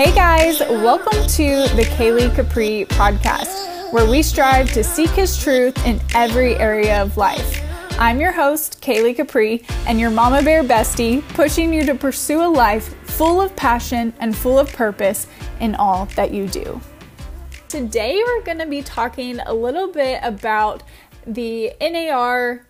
Hey guys, welcome to the Kaylee Capri podcast, where we strive to seek His truth in every area of life. I'm your host, Kaylee Capri, and your mama bear bestie, pushing you to pursue a life full of passion and full of purpose in all that you do. Today, we're going to be talking a little bit about the NAR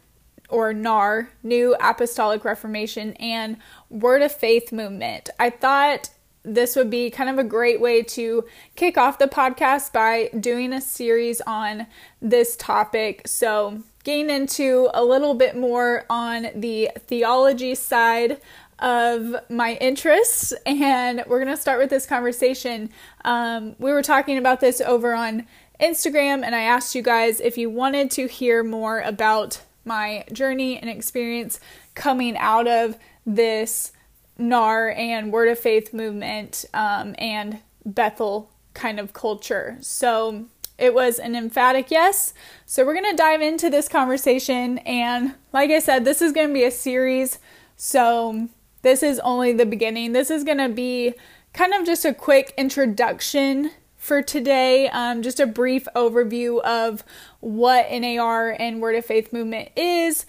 or NAR, New Apostolic Reformation, and Word of Faith movement. I thought this would be kind of a great way to kick off the podcast by doing a series on this topic. So, getting into a little bit more on the theology side of my interests, and we're going to start with this conversation. Um, we were talking about this over on Instagram, and I asked you guys if you wanted to hear more about my journey and experience coming out of this NAR and Word of Faith movement um, and Bethel kind of culture. So it was an emphatic yes. So we're going to dive into this conversation. And like I said, this is going to be a series. So this is only the beginning. This is going to be kind of just a quick introduction for today. Um, just a brief overview of what NAR and Word of Faith movement is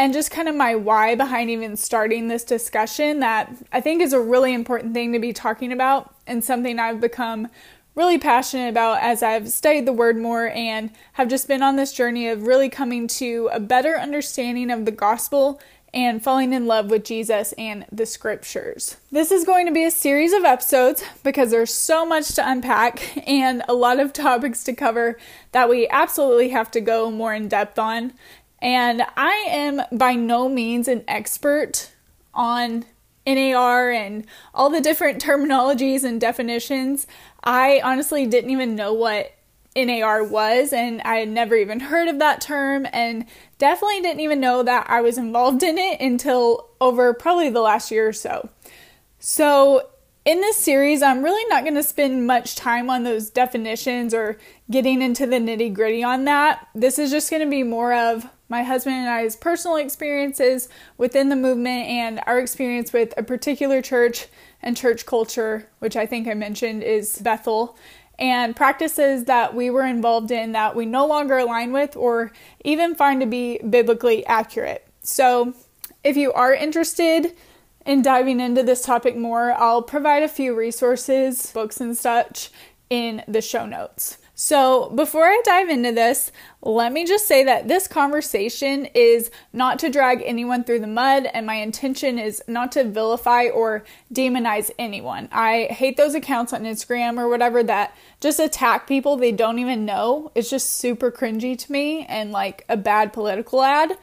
and just kind of my why behind even starting this discussion that I think is a really important thing to be talking about and something I've become really passionate about as I've studied the word more and have just been on this journey of really coming to a better understanding of the gospel and falling in love with Jesus and the scriptures. This is going to be a series of episodes because there's so much to unpack and a lot of topics to cover that we absolutely have to go more in depth on. And I am by no means an expert on NAR and all the different terminologies and definitions. I honestly didn't even know what NAR was, and I had never even heard of that term, and definitely didn't even know that I was involved in it until over probably the last year or so. So, in this series, I'm really not going to spend much time on those definitions or getting into the nitty gritty on that. This is just going to be more of my husband and I's personal experiences within the movement and our experience with a particular church and church culture, which I think I mentioned is Bethel, and practices that we were involved in that we no longer align with or even find to be biblically accurate. So, if you are interested in diving into this topic more, I'll provide a few resources, books, and such in the show notes. So, before I dive into this, let me just say that this conversation is not to drag anyone through the mud, and my intention is not to vilify or demonize anyone. I hate those accounts on Instagram or whatever that just attack people they don't even know. It's just super cringy to me and like a bad political ad.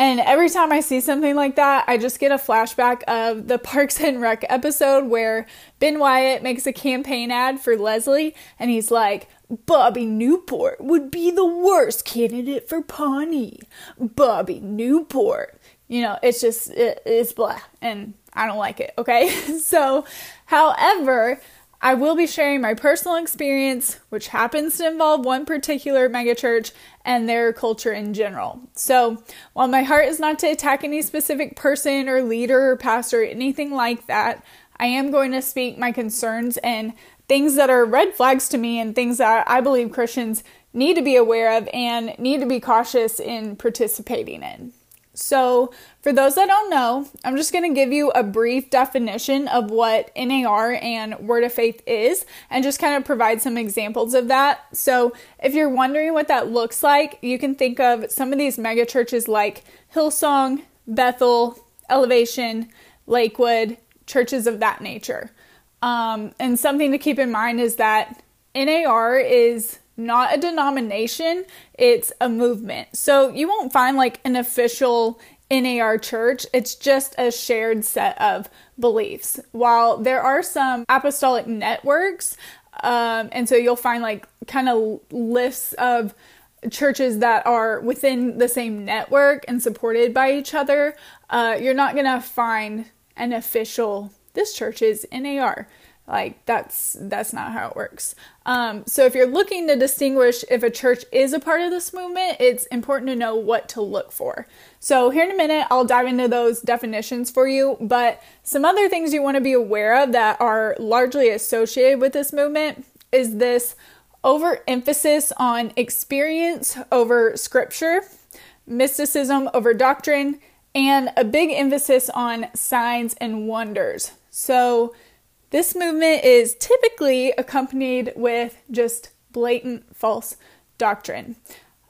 And every time I see something like that, I just get a flashback of the Parks and Rec episode where Ben Wyatt makes a campaign ad for Leslie and he's like, Bobby Newport would be the worst candidate for Pawnee. Bobby Newport. You know, it's just, it, it's blah, and I don't like it, okay? so, however, I will be sharing my personal experience, which happens to involve one particular megachurch and their culture in general. So, while my heart is not to attack any specific person or leader or pastor or anything like that, I am going to speak my concerns and things that are red flags to me and things that I believe Christians need to be aware of and need to be cautious in participating in. So, for those that don't know, I'm just going to give you a brief definition of what NAR and Word of Faith is and just kind of provide some examples of that. So, if you're wondering what that looks like, you can think of some of these mega churches like Hillsong, Bethel, Elevation, Lakewood, churches of that nature. Um, and something to keep in mind is that NAR is not a denomination, it's a movement. So you won't find like an official NAR church, it's just a shared set of beliefs. While there are some apostolic networks, um, and so you'll find like kind of lists of churches that are within the same network and supported by each other, uh, you're not to find an official this church is NAR. Like that's that's not how it works. Um, so if you're looking to distinguish if a church is a part of this movement, it's important to know what to look for. So here in a minute, I'll dive into those definitions for you. But some other things you want to be aware of that are largely associated with this movement is this overemphasis on experience over scripture, mysticism over doctrine, and a big emphasis on signs and wonders. So this movement is typically accompanied with just blatant false doctrine.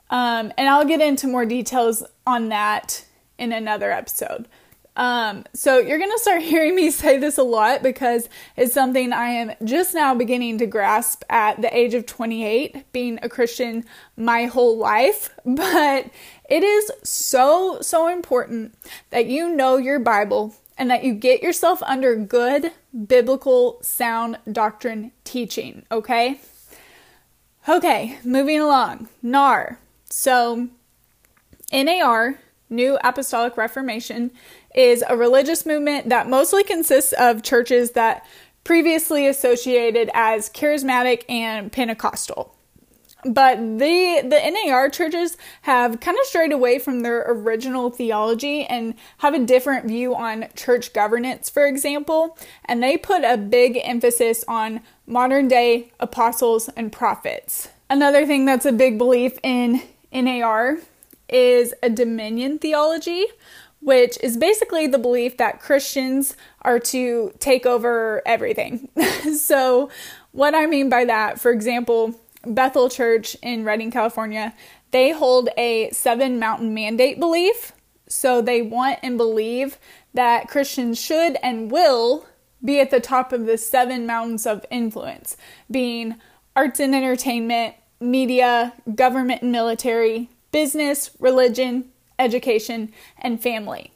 Um, and I'll get into more details on that in another episode. Um, so you're going to start hearing me say this a lot because it's something I am just now beginning to grasp at the age of 28, being a Christian my whole life. But it is so, so important that you know your Bible and that you get yourself under good biblical sound doctrine teaching, okay? Okay, moving along. NAR. So, NAR, New Apostolic Reformation, is a religious movement that mostly consists of churches that previously associated as charismatic and Pentecostal but the the NAR churches have kind of strayed away from their original theology and have a different view on church governance, for example, and they put a big emphasis on modern day apostles and prophets. Another thing that's a big belief in NAR is a dominion theology, which is basically the belief that Christians are to take over everything. so, what I mean by that, for example, Bethel Church in Redding, California, they hold a seven mountain mandate belief. So they want and believe that Christians should and will be at the top of the seven mountains of influence, being arts and entertainment, media, government and military, business, religion, education, and family.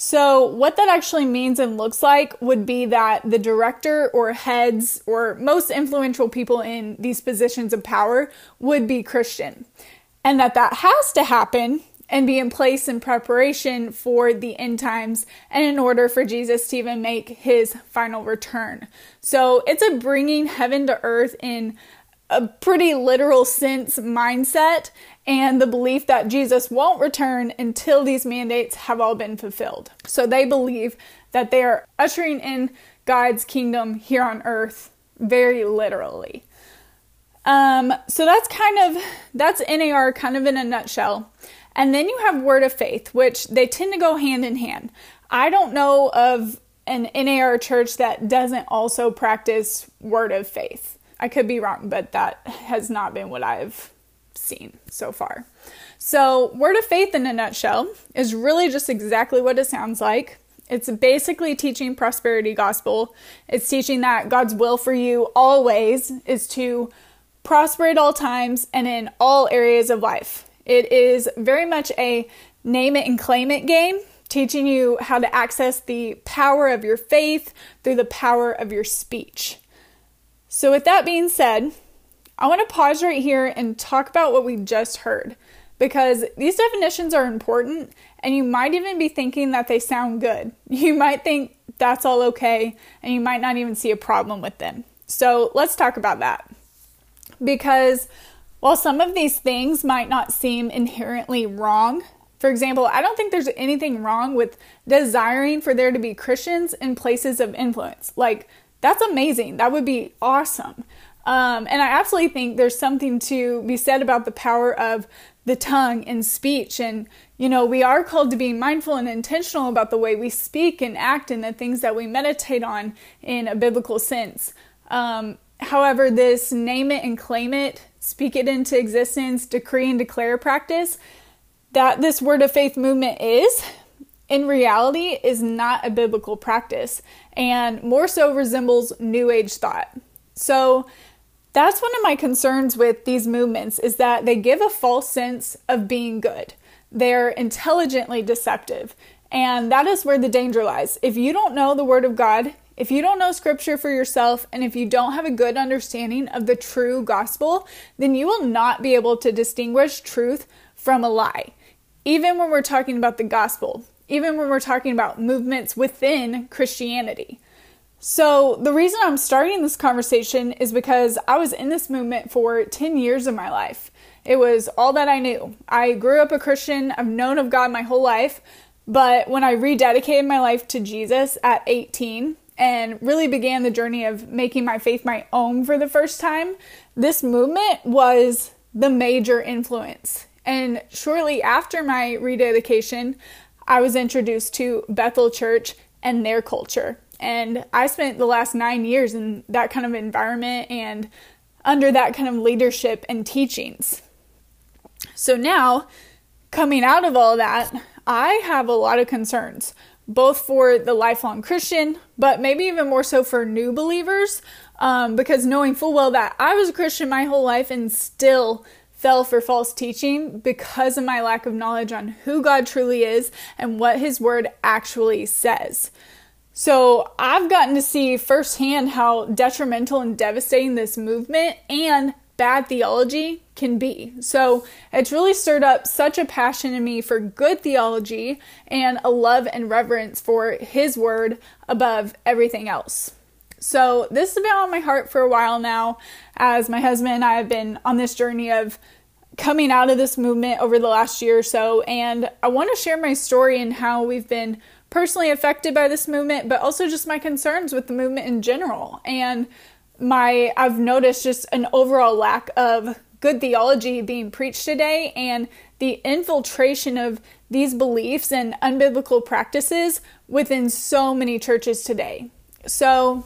So, what that actually means and looks like would be that the director or heads or most influential people in these positions of power would be Christian. And that that has to happen and be in place in preparation for the end times and in order for Jesus to even make his final return. So, it's a bringing heaven to earth in a pretty literal sense mindset and the belief that Jesus won't return until these mandates have all been fulfilled. So they believe that they are ushering in God's kingdom here on earth very literally. Um, so that's kind of that's NAR kind of in a nutshell. And then you have word of faith, which they tend to go hand in hand. I don't know of an NAR church that doesn't also practice word of faith. I could be wrong, but that has not been what I've seen so far. So, Word of Faith in a nutshell is really just exactly what it sounds like. It's basically teaching prosperity gospel. It's teaching that God's will for you always is to prosper at all times and in all areas of life. It is very much a name it and claim it game, teaching you how to access the power of your faith through the power of your speech. So, with that being said, I want to pause right here and talk about what we just heard because these definitions are important and you might even be thinking that they sound good. You might think that's all okay and you might not even see a problem with them. So let's talk about that. Because while some of these things might not seem inherently wrong, for example, I don't think there's anything wrong with desiring for there to be Christians in places of influence. Like, that's amazing. That would be awesome. Um, and I absolutely think there's something to be said about the power of the tongue and speech. And, you know, we are called to be mindful and intentional about the way we speak and act and the things that we meditate on in a biblical sense. Um, however, this name it and claim it, speak it into existence, decree and declare practice that this word of faith movement is, in reality, is not a biblical practice and more so resembles New Age thought. So, that's one of my concerns with these movements is that they give a false sense of being good. They're intelligently deceptive. And that is where the danger lies. If you don't know the Word of God, if you don't know Scripture for yourself, and if you don't have a good understanding of the true gospel, then you will not be able to distinguish truth from a lie. Even when we're talking about the gospel, even when we're talking about movements within Christianity. So, the reason I'm starting this conversation is because I was in this movement for 10 years of my life. It was all that I knew. I grew up a Christian, I've known of God my whole life, but when I rededicated my life to Jesus at 18 and really began the journey of making my faith my own for the first time, this movement was the major influence. And shortly after my rededication, I was introduced to Bethel Church and their culture. And I spent the last nine years in that kind of environment and under that kind of leadership and teachings. So now, coming out of all that, I have a lot of concerns, both for the lifelong Christian, but maybe even more so for new believers, um, because knowing full well that I was a Christian my whole life and still fell for false teaching because of my lack of knowledge on who God truly is and what His Word actually says. So I've gotten to see firsthand how detrimental and devastating this movement and bad theology can be. So it's really stirred up such a passion in me for good theology and a love and reverence for His Word above everything else. So this has been on my heart for a while now, as my husband and I have been on this journey of coming out of this movement over the last year or so. And I want to share my story and how we've been personally affected by this movement, but also just my concerns with the movement in general. And my I've noticed just an overall lack of good theology being preached today and the infiltration of these beliefs and unbiblical practices within so many churches today. So,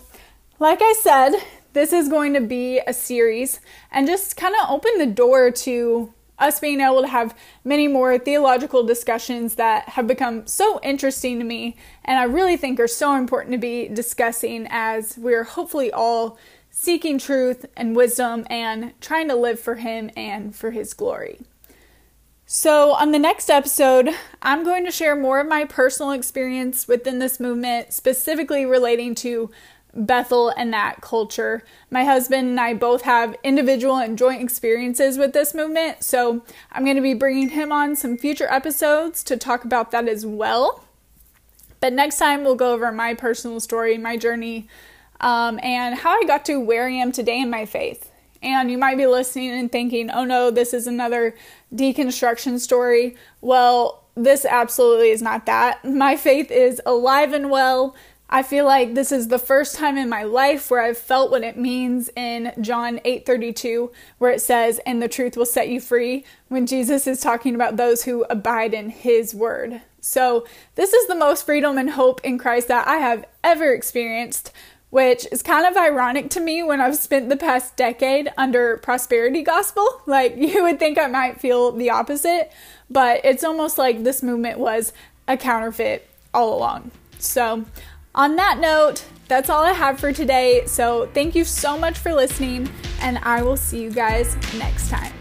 like I said, this is going to be a series and just kind of open the door to us being able to have many more theological discussions that have become so interesting to me and I really think are so important to be discussing as we're hopefully all seeking truth and wisdom and trying to live for Him and for His glory. So, on the next episode, I'm going to share more of my personal experience within this movement, specifically relating to Bethel and that culture. My husband and I both have individual and joint experiences with this movement, so I'm going to be bringing him on some future episodes to talk about that as well. But next time, we'll go over my personal story, my journey, um, and how I got to where I am today in my faith. And you might be listening and thinking, oh no, this is another deconstruction story. Well, this absolutely is not that. My faith is alive and well. I feel like this is the first time in my life where I've felt what it means in John 8:32 where it says and the truth will set you free when Jesus is talking about those who abide in his word. So, this is the most freedom and hope in Christ that I have ever experienced, which is kind of ironic to me when I've spent the past decade under prosperity gospel. Like you would think I might feel the opposite, but it's almost like this movement was a counterfeit all along. So, on that note, that's all I have for today. So, thank you so much for listening, and I will see you guys next time.